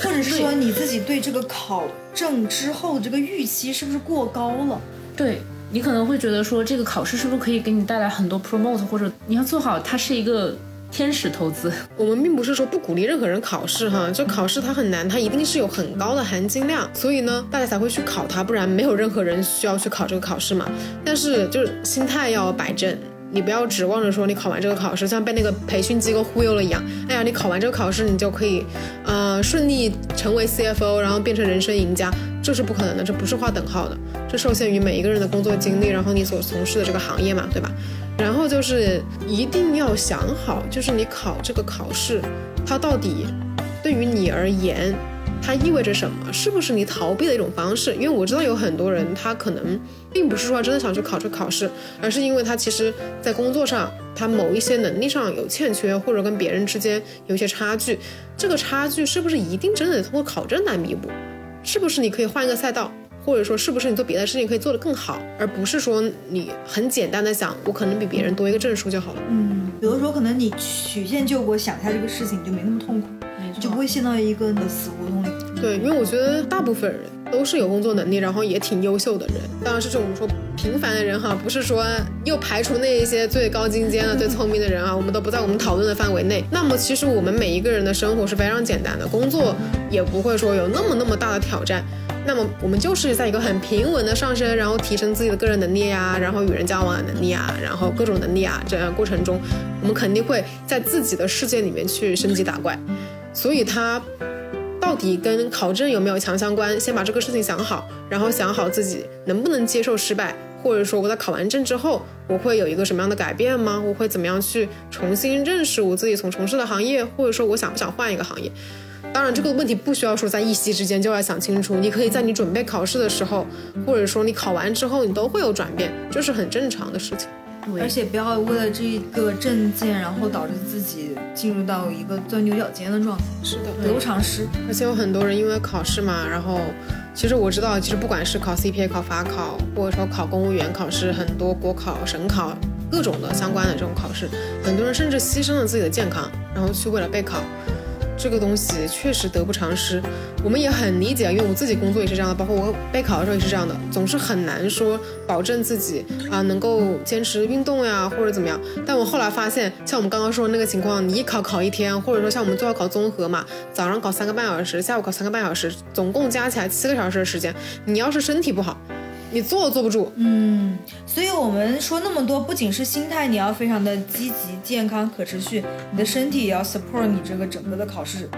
或者是说你自己对这个考证之后这个预期是不是过高了？对你可能会觉得说这个考试是不是可以给你带来很多 promote，或者你要做好它是一个。天使投资，我们并不是说不鼓励任何人考试哈，就考试它很难，它一定是有很高的含金量，所以呢，大家才会去考它，不然没有任何人需要去考这个考试嘛。但是就是心态要摆正，你不要指望着说你考完这个考试，像被那个培训机构忽悠了一样，哎呀，你考完这个考试你就可以，呃，顺利成为 CFO，然后变成人生赢家，这是不可能的，这不是划等号的，这受限于每一个人的工作经历，然后你所从事的这个行业嘛，对吧？然后就是一定要想好，就是你考这个考试，它到底对于你而言，它意味着什么？是不是你逃避的一种方式？因为我知道有很多人，他可能并不是说真的想去考这考试，而是因为他其实在工作上，他某一些能力上有欠缺，或者跟别人之间有一些差距。这个差距是不是一定真的得通过考证来弥补？是不是你可以换一个赛道？或者说，是不是你做别的事情可以做得更好，而不是说你很简单的想，我可能比别人多一个证书就好了。嗯，有的时候可能你曲线救国想一下这个事情，就没那么痛苦，就不会陷到一个的死胡同里。对，因为我觉得大部分人都是有工作能力，然后也挺优秀的人。当然是这种说平凡的人哈，不是说又排除那一些最高精尖的、最聪明的人啊，我们都不在我们讨论的范围内。那么其实我们每一个人的生活是非常简单的，工作也不会说有那么那么大的挑战。那么我们就是在一个很平稳的上升，然后提升自己的个人能力呀，然后与人交往的能力啊，然后各种能力啊，这样过程中，我们肯定会在自己的世界里面去升级打怪。所以它到底跟考证有没有强相关？先把这个事情想好，然后想好自己能不能接受失败，或者说我在考完证之后，我会有一个什么样的改变吗？我会怎么样去重新认识我自己从从事的行业，或者说我想不想换一个行业？当然，这个问题不需要说在一夕之间就要想清楚，你可以在你准备考试的时候，或者说你考完之后，你都会有转变，这是很正常的事情。而且不要为了这个证件，然后导致自己进入到一个钻牛角尖的状态。是的，得不偿失。而且有很多人因为考试嘛，然后其实我知道，其实不管是考 CPA、考法考，或者说考公务员考试，很多国考、省考各种的相关的这种考试，很多人甚至牺牲了自己的健康，然后去为了备考。这个东西确实得不偿失，我们也很理解，因为我自己工作也是这样的，包括我备考的时候也是这样的，总是很难说保证自己啊能够坚持运动呀或者怎么样。但我后来发现，像我们刚刚说的那个情况，你一考考一天，或者说像我们最后考综合嘛，早上考三个半小时，下午考三个半小时，总共加起来七个小时的时间，你要是身体不好。你坐都坐不住。嗯，所以我们说那么多，不仅是心态你要非常的积极、健康、可持续，你的身体也要 support 你这个整个的考试。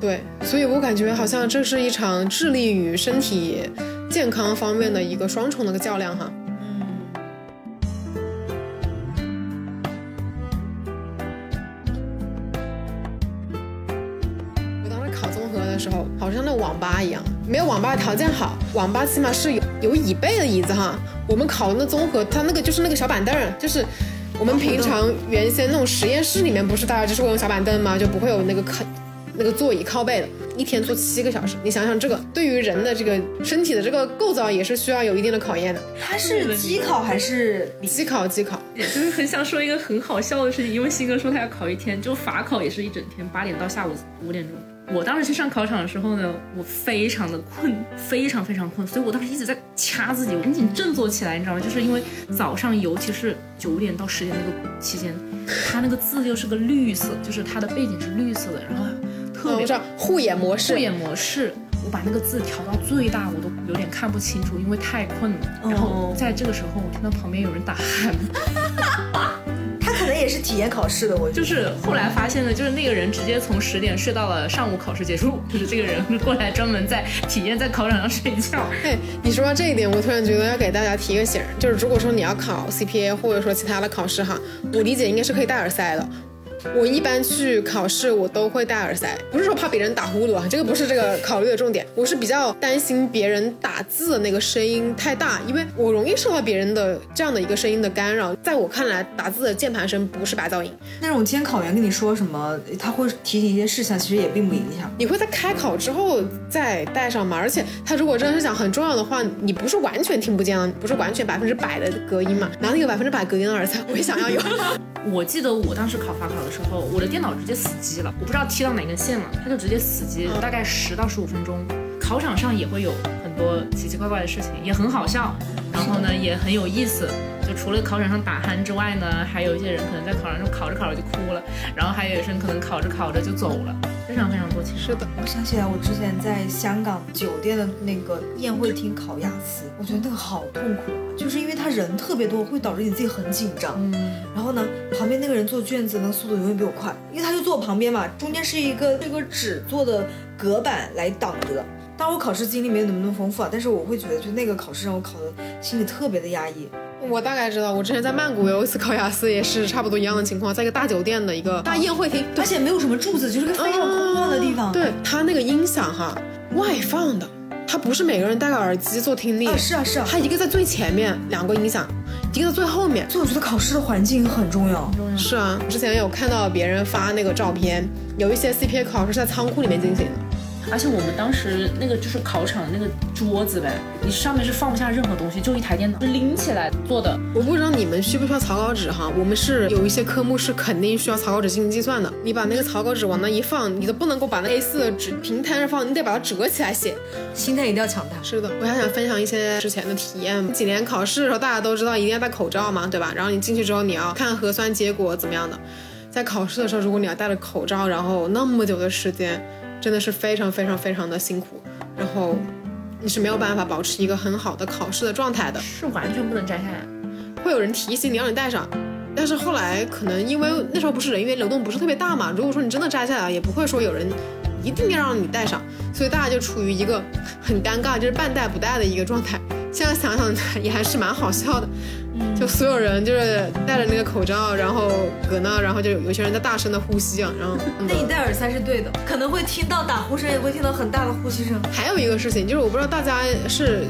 对，所以我感觉好像这是一场智力与身体健康方面的一个双重的个较量哈。我当时考综合的时候，好像那网吧一样，没有网吧条件好，网吧起码是有有椅背的椅子哈。我们考的那综合，它那个就是那个小板凳，就是我们平常原先那种实验室里面不是大家就是会用小板凳吗？就不会有那个靠那个座椅靠背的，一天坐七个小时。你想想这个对于人的这个身体的这个构造也是需要有一定的考验的。它是机考还是机考机考，就是很想说一个很好笑的事情，因为新哥说他要考一天，就法考也是一整天，八点到下午五点钟。我当时去上考场的时候呢，我非常的困，非常非常困，所以我当时一直在掐自己，我赶紧振作起来，你知道吗？就是因为早上，尤其是九点到十点那个期间，它那个字又是个绿色，就是它的背景是绿色的，然后特别我知道护眼模式护，眼模式，我把那个字调到最大，我都有点看不清楚，因为太困了。然后在这个时候，我听到旁边有人打鼾，他可能也是体验考试的，我。就是后来发现的，就是那个人直接从十点睡到了上午考试结束，就是这个人过来专门在体验在考场上睡觉。哎，你说到这一点，我突然觉得要给大家提个醒儿，就是如果说你要考 CPA 或者说其他的考试哈，我理解应该是可以戴耳塞的。我一般去考试，我都会戴耳塞，不是说怕别人打呼噜啊，这个不是这个考虑的重点。我是比较担心别人打字的那个声音太大，因为我容易受到别人的这样的一个声音的干扰。在我看来，打字的键盘声不是白噪音。但是我今天考员跟你说什么，他会提醒一些事项，其实也并不影响。你会在开考之后再戴上吗？而且他如果真的是讲很重要的话，你不是完全听不见了，不是完全百分之百的隔音嘛？拿那个百分之百隔音的耳塞，我也想要有。我记得我当时考法考的时候，我的电脑直接死机了，我不知道踢到哪根线了，它就直接死机，大概十到十五分钟。考场上也会有很多奇奇怪怪的事情，也很好笑，然后呢也很有意思。就除了考场上打鼾之外呢，还有一些人可能在考场上考着考着就哭了，然后还有一些人可能考着考着就走了，非常非常多情况。是的，我想起来，我之前在香港酒店的那个宴会厅考雅思，我觉得那个好痛苦啊，就是因为他人特别多，会导致你自己很紧张。嗯，然后呢，旁边那个人做卷子，那个速度永远比我快，因为他就坐我旁边嘛，中间是一个这个纸做的隔板来挡着的。当然我考试经历没有那么丰富啊，但是我会觉得，就那个考试让我考的心里特别的压抑。我大概知道，我之前在曼谷有一次考雅思，也是差不多一样的情况，在一个大酒店的一个大宴会厅，而且没有什么柱子，就是个非常空旷的地方。对它那个音响哈，外放的，它不是每个人戴个耳机做听力，啊，是啊是啊，它一个在最前面，两个音响，一个在最后面。所以我觉得考试的环境很重要。是啊，之前有看到别人发那个照片，有一些 CPA 考试是在仓库里面进行的。而且我们当时那个就是考场的那个桌子呗，你上面是放不下任何东西，就一台电脑，是拎起来做的。我不知道你们需不需要草稿纸哈，我们是有一些科目是肯定需要草稿纸进行计算的。你把那个草稿纸往那一放，你都不能够把那 A4 的纸平摊着放，你得把它折起来写。心态一定要强大。是的，我还想分享一些之前的体验。几年考试的时候，大家都知道一定要戴口罩嘛，对吧？然后你进去之后，你要看核酸结果怎么样的。在考试的时候，如果你要戴着口罩，然后那么久的时间，真的是非常非常非常的辛苦，然后你是没有办法保持一个很好的考试的状态的。是完全不能摘下来。会有人提醒你让你戴上，但是后来可能因为那时候不是人员流动不是特别大嘛，如果说你真的摘下来，也不会说有人一定要让你戴上，所以大家就处于一个很尴尬，就是半戴不戴的一个状态。现在想想 也还是蛮好笑的，就所有人就是戴着那个口罩，然后搁那，然后就有些人在大声的呼吸啊，然后 那你戴耳塞是对的，可能会听到打呼声，也会听到很大的呼吸声。还有一个事情就是我不知道大家是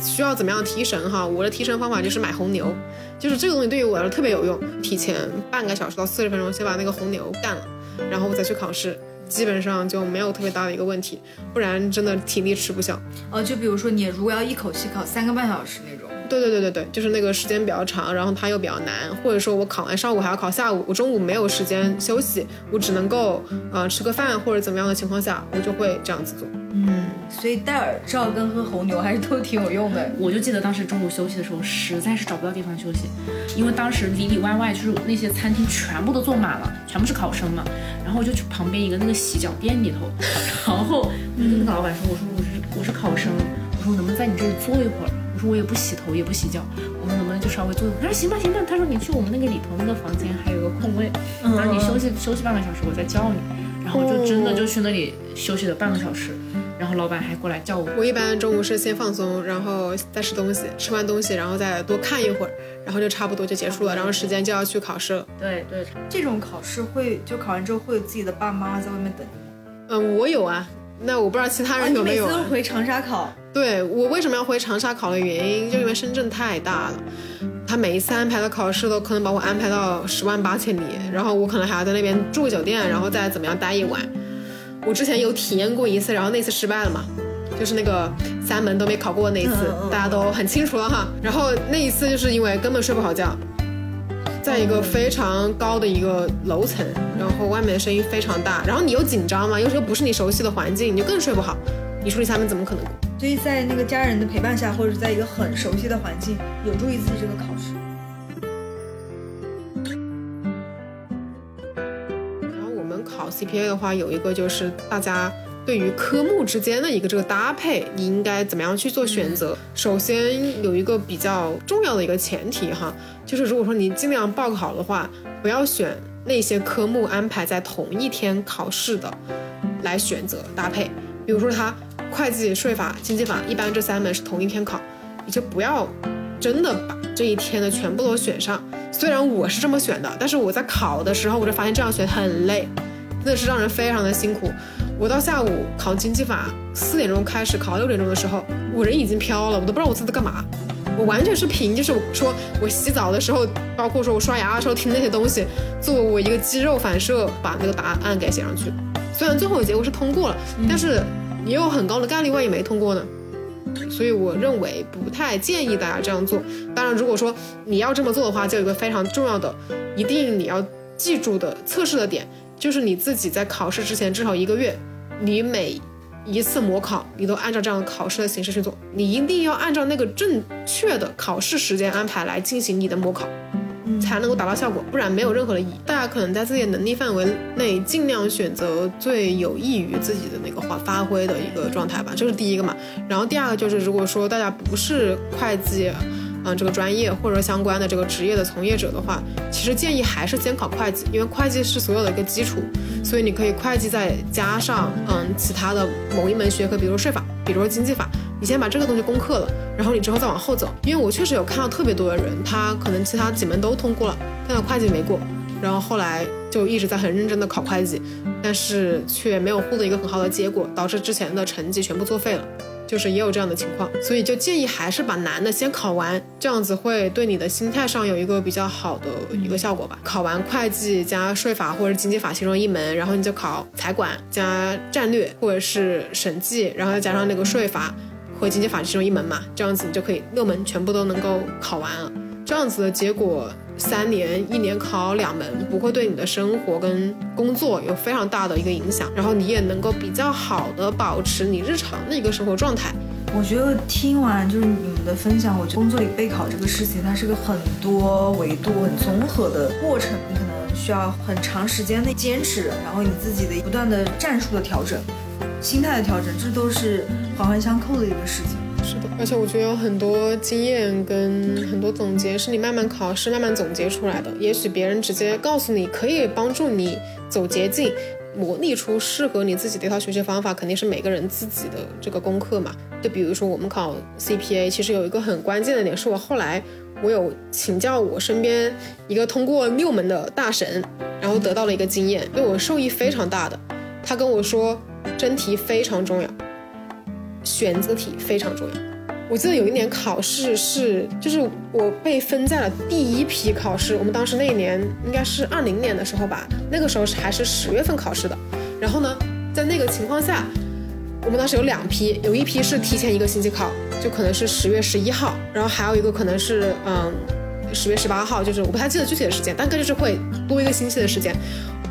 需要怎么样提神哈，我的提神方法就是买红牛，就是这个东西对于我来说特别有用，提前半个小时到四十分钟先把那个红牛干了，然后我再去考试。基本上就没有特别大的一个问题，不然真的体力吃不消。呃，就比如说你如果要一口气考三个半小时那种，对对对对对，就是那个时间比较长，然后它又比较难，或者说我考完上午还要考下午，我中午没有时间休息，我只能够呃吃个饭或者怎么样的情况下，我就会这样子做。嗯，所以戴耳罩跟喝红牛还是都挺有用的。我就记得当时中午休息的时候，实在是找不到地方休息，因为当时里里外外就是那些餐厅全部都坐满了，全部是考生嘛。然后我就去旁边一个那个洗脚店里头，然后我就跟那个老板说：“我说我是我是考生，我说我能不能在你这里坐一会儿？我我说我也不洗头，也不洗脚，我们能不能就稍微坐？他说行吧行吧。他说你去我们那个里头那个房间还有个空位，然后你休息休息半个小时，我再叫你。然后就真的就去那里休息了半个小时，然后老板还过来叫我。我一般中午是先放松，然后再吃东西，吃完东西然后再多看一会儿，然后就差不多就结束了，然后时间就要去考试了。对对，这种考试会就考完之后会有自己的爸爸妈妈在外面等你吗？嗯，我有啊。那我不知道其他人有没有、每次都回长沙考？对我为什么要回长沙考的原因，就因为深圳太大了，他每一次安排的考试都可能把我安排到十万八千里，然后我可能还要在那边住个酒店，然后再怎么样待一晚。我之前有体验过一次，然后那次失败了嘛，就是那个三门都没考过那一次，大家都很清楚了哈。然后那一次就是因为根本睡不好觉，在一个非常高的一个楼层，然后外面的声音非常大，然后你又紧张嘛，有时候不是你熟悉的环境，你就更睡不好。你说你三门怎么可能过？所以在那个家人的陪伴下，或者是在一个很熟悉的环境，有助于自己这个考试。然后我们考 CPA 的话，有一个就是大家对于科目之间的一个这个搭配，你应该怎么样去做选择？首先有一个比较重要的一个前提哈，就是如果说你尽量报考的话，不要选那些科目安排在同一天考试的来选择搭配。比如说它会计、税法、经济法，一般这三门是同一天考，你就不要真的把这一天的全部都选上。虽然我是这么选的，但是我在考的时候我就发现这样选很累。真的是让人非常的辛苦。我到下午考经济法，四点钟开始考，六点钟的时候，我人已经飘了，我都不知道我自己在干嘛。我完全是凭就是我说我洗澡的时候，包括说我刷牙的时候听那些东西，作为我一个肌肉反射，把那个答案给写上去。虽然最后的结果是通过了，但是也有很高的概率万一没通过呢。所以我认为不太建议大家这样做。当然，如果说你要这么做的话，就有一个非常重要的，一定你要记住的测试的点。就是你自己在考试之前至少一个月，你每一次模考，你都按照这样考试的形式去做，你一定要按照那个正确的考试时间安排来进行你的模考，才能够达到效果，不然没有任何的意义。大家可能在自己的能力范围内，尽量选择最有益于自己的那个发发挥的一个状态吧，这是第一个嘛。然后第二个就是，如果说大家不是会计。嗯，这个专业或者相关的这个职业的从业者的话，其实建议还是先考会计，因为会计是所有的一个基础，所以你可以会计再加上嗯其他的某一门学科，比如税法，比如说经济法，你先把这个东西攻克了，然后你之后再往后走。因为我确实有看到特别多的人，他可能其他几门都通过了，但是会计没过，然后后来就一直在很认真的考会计，但是却没有获得一个很好的结果，导致之前的成绩全部作废了。就是也有这样的情况，所以就建议还是把难的先考完，这样子会对你的心态上有一个比较好的一个效果吧。考完会计加税法或者经济法其中一门，然后你就考财管加战略或者是审计，然后再加上那个税法和经济法其中一门嘛，这样子你就可以六门全部都能够考完了。这样子的结果。三年一年考两门，不会对你的生活跟工作有非常大的一个影响，然后你也能够比较好的保持你日常的一个生活状态。我觉得听完就是你们的分享，我觉得工作里备考这个事情，它是个很多维度、很综合的过程，你可能需要很长时间的坚持，然后你自己的不断的战术的调整、心态的调整，这都是环环相扣的一个事情。是的，而且我觉得有很多经验跟很多总结是你慢慢考试慢慢总结出来的。也许别人直接告诉你可以帮助你走捷径，模拟出适合你自己的一套学习方法，肯定是每个人自己的这个功课嘛。就比如说我们考 CPA，其实有一个很关键的点，是我后来我有请教我身边一个通过六门的大神，然后得到了一个经验，对我受益非常大的。他跟我说，真题非常重要。选择题非常重要。我记得有一年考试是，就是我被分在了第一批考试。我们当时那一年应该是二零年的时候吧，那个时候是还是十月份考试的。然后呢，在那个情况下，我们当时有两批，有一批是提前一个星期考，就可能是十月十一号，然后还有一个可能是嗯十月十八号，就是我不太记得具体的时间，但就是会多一个星期的时间。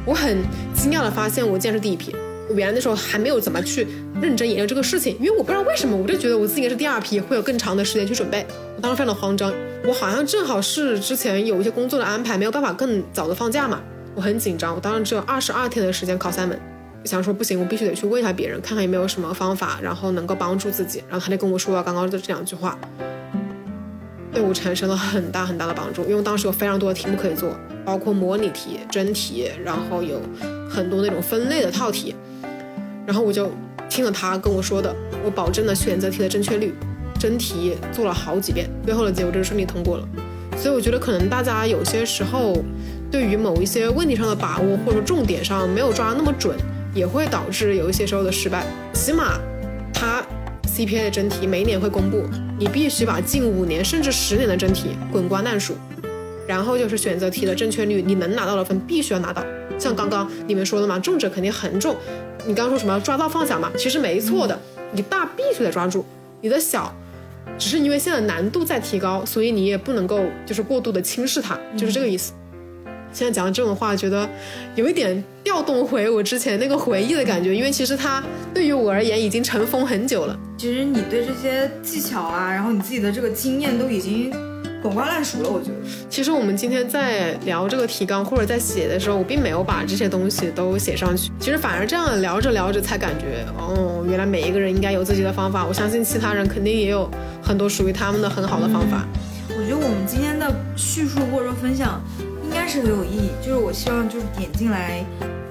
我很惊讶的发现，我竟然是第一批。我原来那时候还没有怎么去认真研究这个事情，因为我不知道为什么，我就觉得我自己应该是第二批，会有更长的时间去准备。我当时非常的慌张，我好像正好是之前有一些工作的安排，没有办法更早的放假嘛，我很紧张。我当时只有二十二天的时间考三门，想说不行，我必须得去问一下别人，看看有没有什么方法，然后能够帮助自己。然后他就跟我说了刚刚的这两句话，对我产生了很大很大的帮助，因为当时有非常多的题目可以做，包括模拟题、真题，然后有很多那种分类的套题。然后我就听了他跟我说的，我保证了选择题的正确率，真题做了好几遍，最后的结果就是顺利通过了。所以我觉得可能大家有些时候对于某一些问题上的把握或者重点上没有抓那么准，也会导致有一些时候的失败。起码他 CPA 的真题每一年会公布，你必须把近五年甚至十年的真题滚瓜烂熟。然后就是选择题的正确率，你能拿到的分必须要拿到。像刚刚你们说的嘛，重者肯定很重。你刚刚说什么抓到放小嘛？其实没错的，你大必须得抓住，你的小，只是因为现在难度在提高，所以你也不能够就是过度的轻视它，就是这个意思。现在讲的这种话，觉得有一点调动回我之前那个回忆的感觉，因为其实它对于我而言已经尘封很久了。其实你对这些技巧啊，然后你自己的这个经验都已经。滚瓜烂熟了，我觉得。其实我们今天在聊这个提纲或者在写的时候，我并没有把这些东西都写上去。其实反而这样聊着聊着，才感觉哦，原来每一个人应该有自己的方法。我相信其他人肯定也有很多属于他们的很好的方法。我觉得我们今天的叙述或者说分享应该是很有意义。就是我希望就是点进来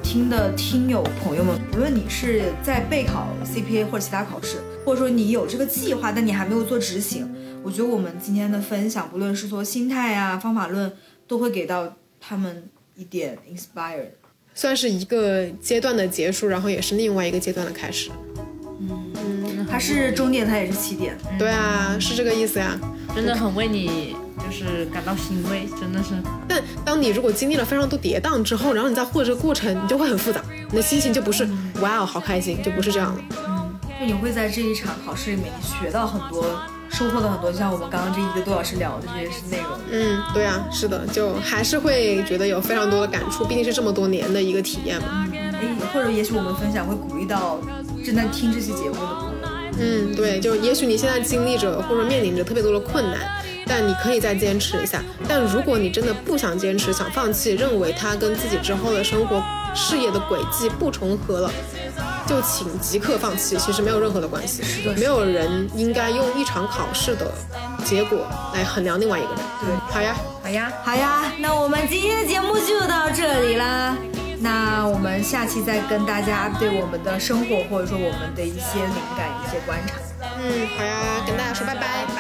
听的听友朋友们，无论你是在备考 CPA 或者其他考试，或者说你有这个计划，但你还没有做执行。我觉得我们今天的分享，不论是说心态啊、方法论，都会给到他们一点 inspire，算是一个阶段的结束，然后也是另外一个阶段的开始。嗯嗯，它是终点，它也是起点。对啊，是这个意思呀。真的很为你就是感到欣慰，真的是。但当你如果经历了非常多跌宕之后，然后你再获这个过程，你就会很复杂，你的心情就不是哇哦好开心，就不是这样了。嗯，就你会在这一场考试里面学到很多。收获了很多，就像我们刚刚这一个多小时聊的这些是内容。嗯，对啊，是的，就还是会觉得有非常多的感触，毕竟是这么多年的一个体验嘛。哎，或者也许我们分享会鼓励到正在听这期节目的朋友。嗯，对，就也许你现在经历着或者面临着特别多的困难，但你可以再坚持一下。但如果你真的不想坚持，想放弃，认为它跟自己之后的生活、事业的轨迹不重合了。就请即刻放弃，其实没有任何的关系。没有人应该用一场考试的结果来衡量另外一个人。对，好呀，好呀，好呀。那我们今天的节目就到这里啦。那我们下期再跟大家对我们的生活或者说我们的一些灵感、一些观察。嗯，好呀，跟大家说拜拜，拜